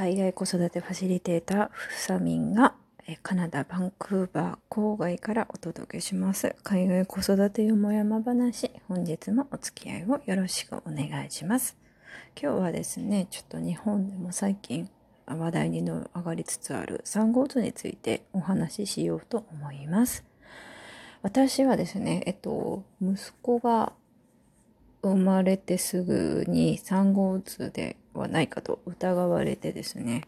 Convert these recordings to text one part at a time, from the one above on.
海外子育てファシリテーターフサミンがカナダ・バンクーバー郊外からお届けします。海外子育てよもやま話。本日もお付き合いをよろしくお願いします。今日はですねちょっと日本でも最近話題に上がりつつある産後うつについてお話ししようと思います。私はですねえっと息子が生まれてすぐに産後うつではないかと疑われてですね、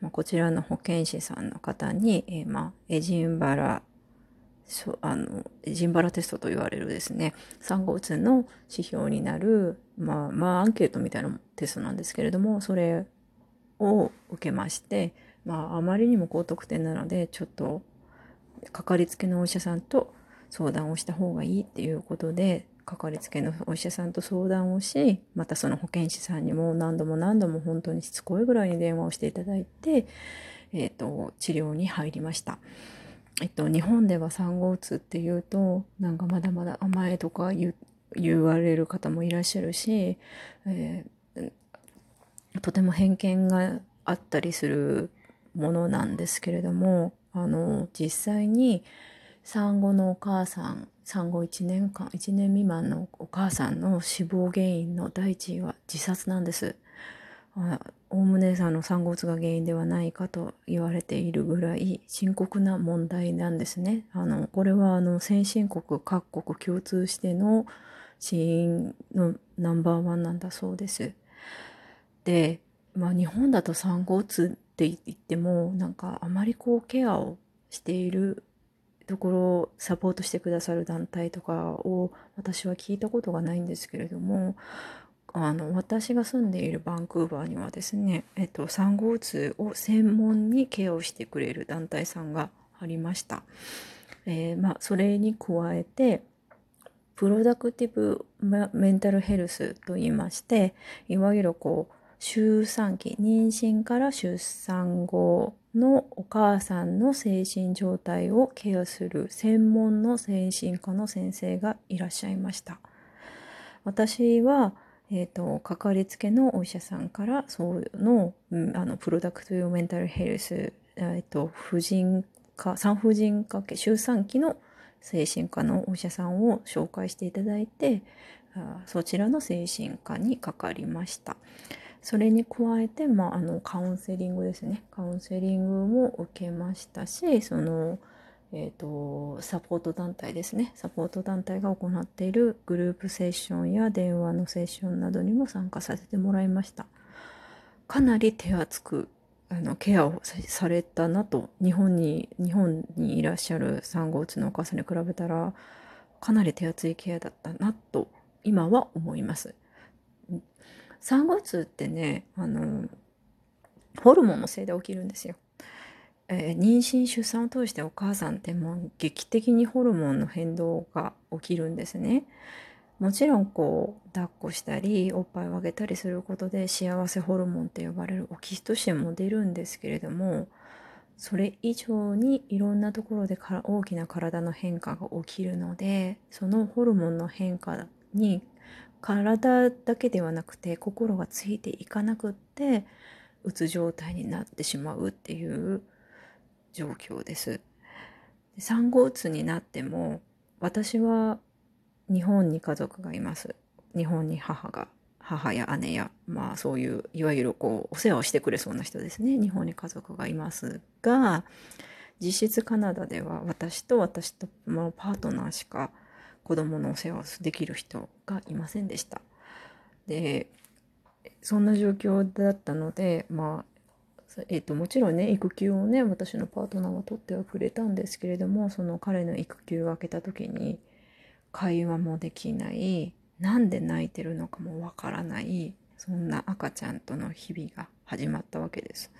まあ、こちらの保健師さんの方に、えー、まあ、エジンバラそあのエジンバラテストと言われるですね産後うつの指標になる、まあ、まあアンケートみたいなテストなんですけれどもそれを受けまして、まあ、あまりにも高得点なのでちょっとかかりつけのお医者さんと相談をした方がいいっていうことでかかりつけのお医者さんと相談をしまたその保健師さんにも何度も何度も本当にしつこいぐらいに電話をしていただいて、えーと、治療に入りました。えっと、日本では産後うつっていうとなんかまだまだ甘えとか言われる方もいらっしゃるし、えー、とても偏見があったりするものなんですけれどもあの実際に産後のお母さん産後1年間1年未満のお母さんの死亡原因の第一位は自殺なんですおおむねさんの産後うつが原因ではないかと言われているぐらい深刻な問題なんですね。あのこれはあの先進国各国共通しての死因のナンバーワンなんだそうです。で、まあ、日本だと産後うつって言ってもなんかあまりこうケアをしているところサポートしてくださる団体とかを私は聞いたことがないんですけれどもあの私が住んでいるバンクーバーにはですね、えっと、産後うつを専門にケアをしてくれる団体さんがありました。えー、まあ、それに加えてプロダクティブメンタルヘルスといいましていわゆるこう周産期妊娠から出産後のお母さんの精神状態をケアする専門の精神科の先生がいらっしゃいました私は、えーと、かかりつけのお医者さんからそうの,、うん、あのプロダクト用メンタルヘルス、えーと、婦人科産婦人科系周産期の精神科のお医者さんを紹介していただいてそちらの精神科にかかりました。それに加えて、まあ、あのカウンセリングですね。カウンセリングも受けましたしその、えーと、サポート団体ですね。サポート団体が行っているグループセッションや電話のセッションなどにも参加させてもらいました。かなり手厚くあのケアをされたなと。日本に日本にいらっしゃる産後うつのお母さんに比べたらかなり手厚いケアだったなと今は思います。産後うつってねあのホルモンのせいで起きるんですよ。えー、妊娠出産を通してお母さんってもう劇的にホルモンの変動が起きるんですね。もちろんこう抱っこしたりおっぱいをあげたりすることで幸せホルモンって呼ばれるオキシトシンも出るんですけれどもそれ以上にいろんなところで大きな体の変化が起きるのでそのホルモンの変化に体だけではなくて心がついていかなくってうつ状態になってしまうっていう状況です。産後うつになっても私は日本に家族がいます。日本に母が母や姉やまあそういういわゆるこうお世話をしてくれそうな人ですね日本に家族がいますが実質カナダでは私と私とのパートナーしか子供のお世話をできる人がいませんでした。でそんな状況だったのでまあえーと、もちろんね育休をね私のパートナーは取ってはくれたんですけれどもその彼の育休を空けた時に会話もできないなんで泣いてるのかもわからないそんな赤ちゃんとの日々が始まったわけです。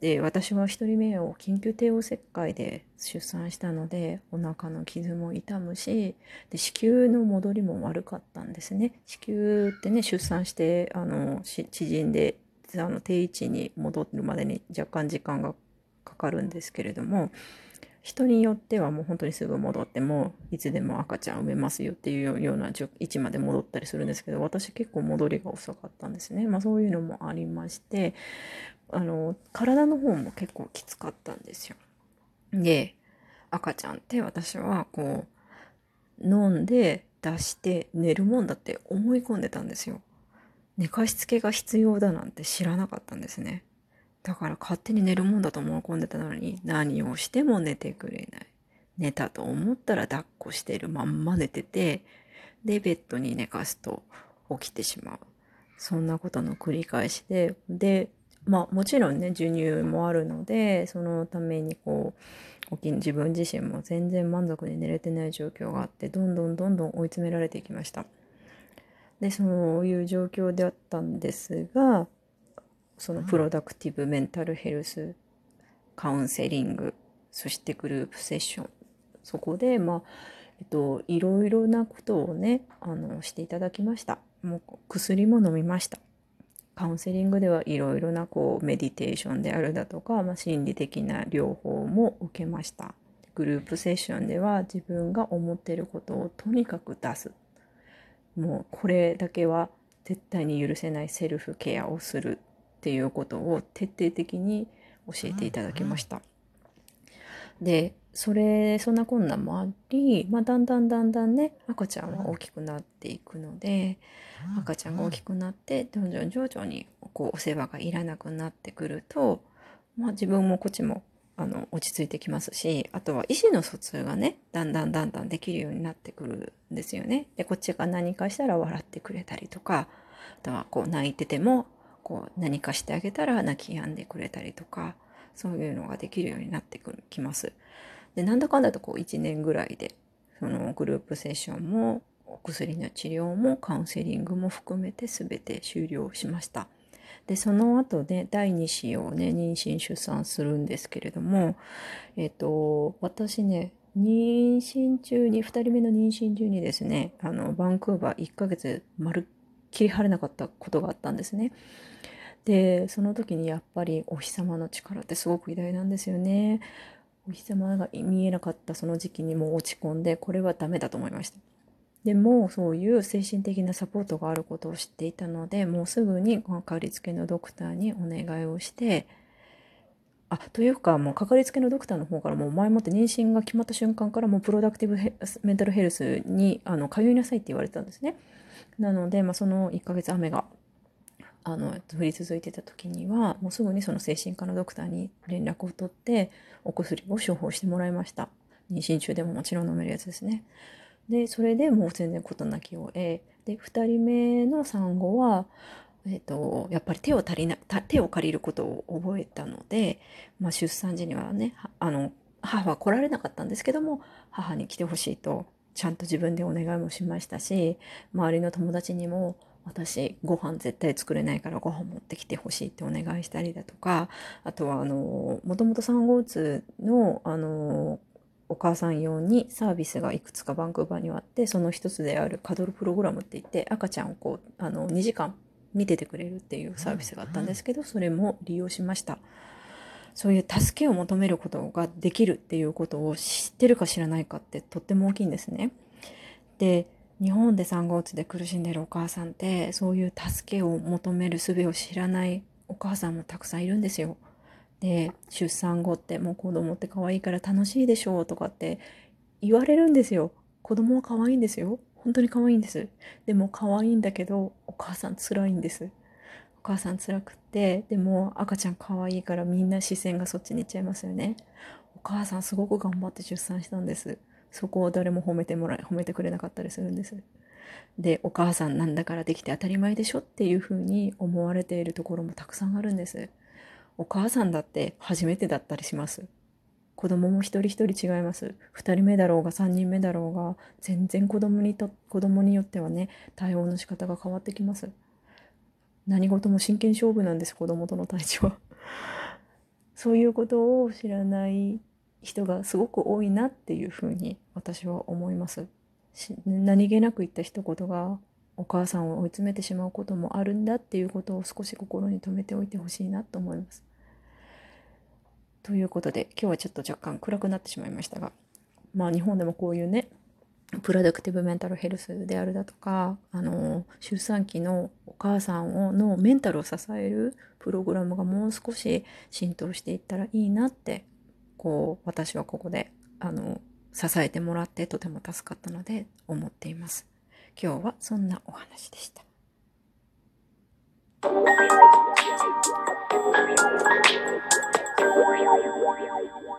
で私は1人目を緊急帝王切開で出産したのでお腹の傷も痛むしで子宮の戻りも悪かったんですね。子宮ってね出産してあの縮んであの定位置に戻るまでに若干時間がかかるんですけれども人によってはもう本当にすぐ戻ってもいつでも赤ちゃん産めますよっていうような位置まで戻ったりするんですけど私結構戻りが遅かったんですね。まあ、そういうのもありましてあの体の方も結構きつかったんですよ。で赤ちゃんって私はこう飲んで出して寝るもんだって思い込んでたんですよ。寝かしつけが必要だなんて知らなかったんですね。だから勝手に寝るもんだと思い込んでたのに何をしても寝てくれない。寝たと思ったら抱っこしてるまんま寝てて、で、ベッドに寝かすと起きてしまう。そんなことの繰り返しで、で、まあもちろんね、授乳もあるので、そのためにこう、自分自身も全然満足に寝れてない状況があって、どんどんどんどん追い詰められていきました。で、そういう状況であったんですが、そのプロダクティブメンタルヘルスカウンセリングそしてグループセッション。そこでまあえっといろいろなことをねあのしていただきました。もう薬も飲みました。カウンセリングではいろいろなこうメディテーションであるだとか、まあ、心理的な療法も受けました。グループセッションでは自分が思っていることをとにかく出す。もうこれだけは絶対に許せないセルフケアをするっていうことを徹底的に教えていただきました。でそれそんな困難もあり、まあ、だんだんだんだんね赤ちゃんは大きくなっていくので赤ちゃんが大きくなってどんどん徐々にこうお世話がいらなくなってくると、まあ、自分もこっちもあの落ち着いてきますしあとは意思の疎通がねだんだんだんだんできるようになってくるんですよね。でこっちが何かしたら笑ってくれたりとかあとはこう泣いててもこう何かしてあげたら泣き止んでくれたりとかそういうのができるようになってきます。でなんだかんだとこう1年ぐらいでそのグループセッションもお薬の治療もカウンセリングも含めて全て終了しました。でその後で第2子をね妊娠出産するんですけれどもえっ、と私ね妊娠中に2人目の妊娠中にですねあのバンクーバー1ヶ月まるっ切り張れなかったことがあったんですね。でその時にやっぱりお日様の力ってすごく偉大なんですよね。お日様が見えなかったその時期にも落ち込んでこれはダメだと思いました。でもそういう精神的なサポートがあることを知っていたのでもうすぐにかかりつけのドクターにお願いをしてあというかもうかかりつけのドクターの方からもう前もって妊娠が決まった瞬間からもうプロダクティブメンタルヘルスにあの通いなさいって言われてたんですね。なので、まあ、その1ヶ月雨があの降り続いてた時にはもうすぐにその精神科のドクターに連絡を取ってお薬を処方してもらいました。妊娠中でももちろん飲めるやつですね。でそれでもう全然事なきを得。で2人目の産後はえーと、やっぱり手を足りな手を借りることを覚えたので、まあ、出産時にはねあの母は来られなかったんですけども母に来てほしいとちゃんと自分でお願いもしましたし周りの友達にも私ご飯絶対作れないからご飯持ってきてほしいってお願いしたりだとかあとはあのもともと産後うつのあのお母さん用にサービスがいくつかバンクーバーにはあってその一つであるカドルプログラムって言って赤ちゃんをこうあの2時間見ててくれるっていうサービスがあったんですけどそれも利用しましたそういう助けを求めることができるっていうことを知ってるか知らないかってとっても大きいんですねで日本で産後うつで苦しんでるお母さんってそういう助けを求める術を知らないお母さんもたくさんいるんですよ。で出産後ってもう子供って可愛いから楽しいでしょうとかって言われるんですよ。子供は可愛いんですよ。本当に可愛いんです。でも可愛いんだけどお母さん辛いんです。お母さん辛くってでも赤ちゃん可愛いからみんな視線がそっちに行っちゃいますよね。お母さんすごく頑張って出産したんです。そこを誰も褒めてもらい褒めてくれなかったりするんです。でお母さんなんだからできて当たり前でしょっていうふうに思われているところもたくさんあるんです。お母さんだって初めてだったりします。子供も一人一人違います。2人目だろうが3人目だろうが全然子供にと子供によってはね対応の仕方が変わってきます。何事も真剣勝負なんです子供との対峙は。そういうことを知らない人がすごく多いなっていうふうに私は思います。何気なく言った一言がお母さんを追い詰めてしまうこともあるんだっていうことを少し心に留めておいてほしいなと思います。ということで、今日はちょっと若干暗くなってしまいましたが、まあ日本でもこういうね、プロダクティブメンタルヘルスであるだとか、あの、出産期のお母さんをのメンタルを支えるプログラムがもう少し浸透していったらいいなって、こう、私はここで、あの、支えてもらってとても助かったので思っています。今日はそんなお話でした。Why are you? Why are you?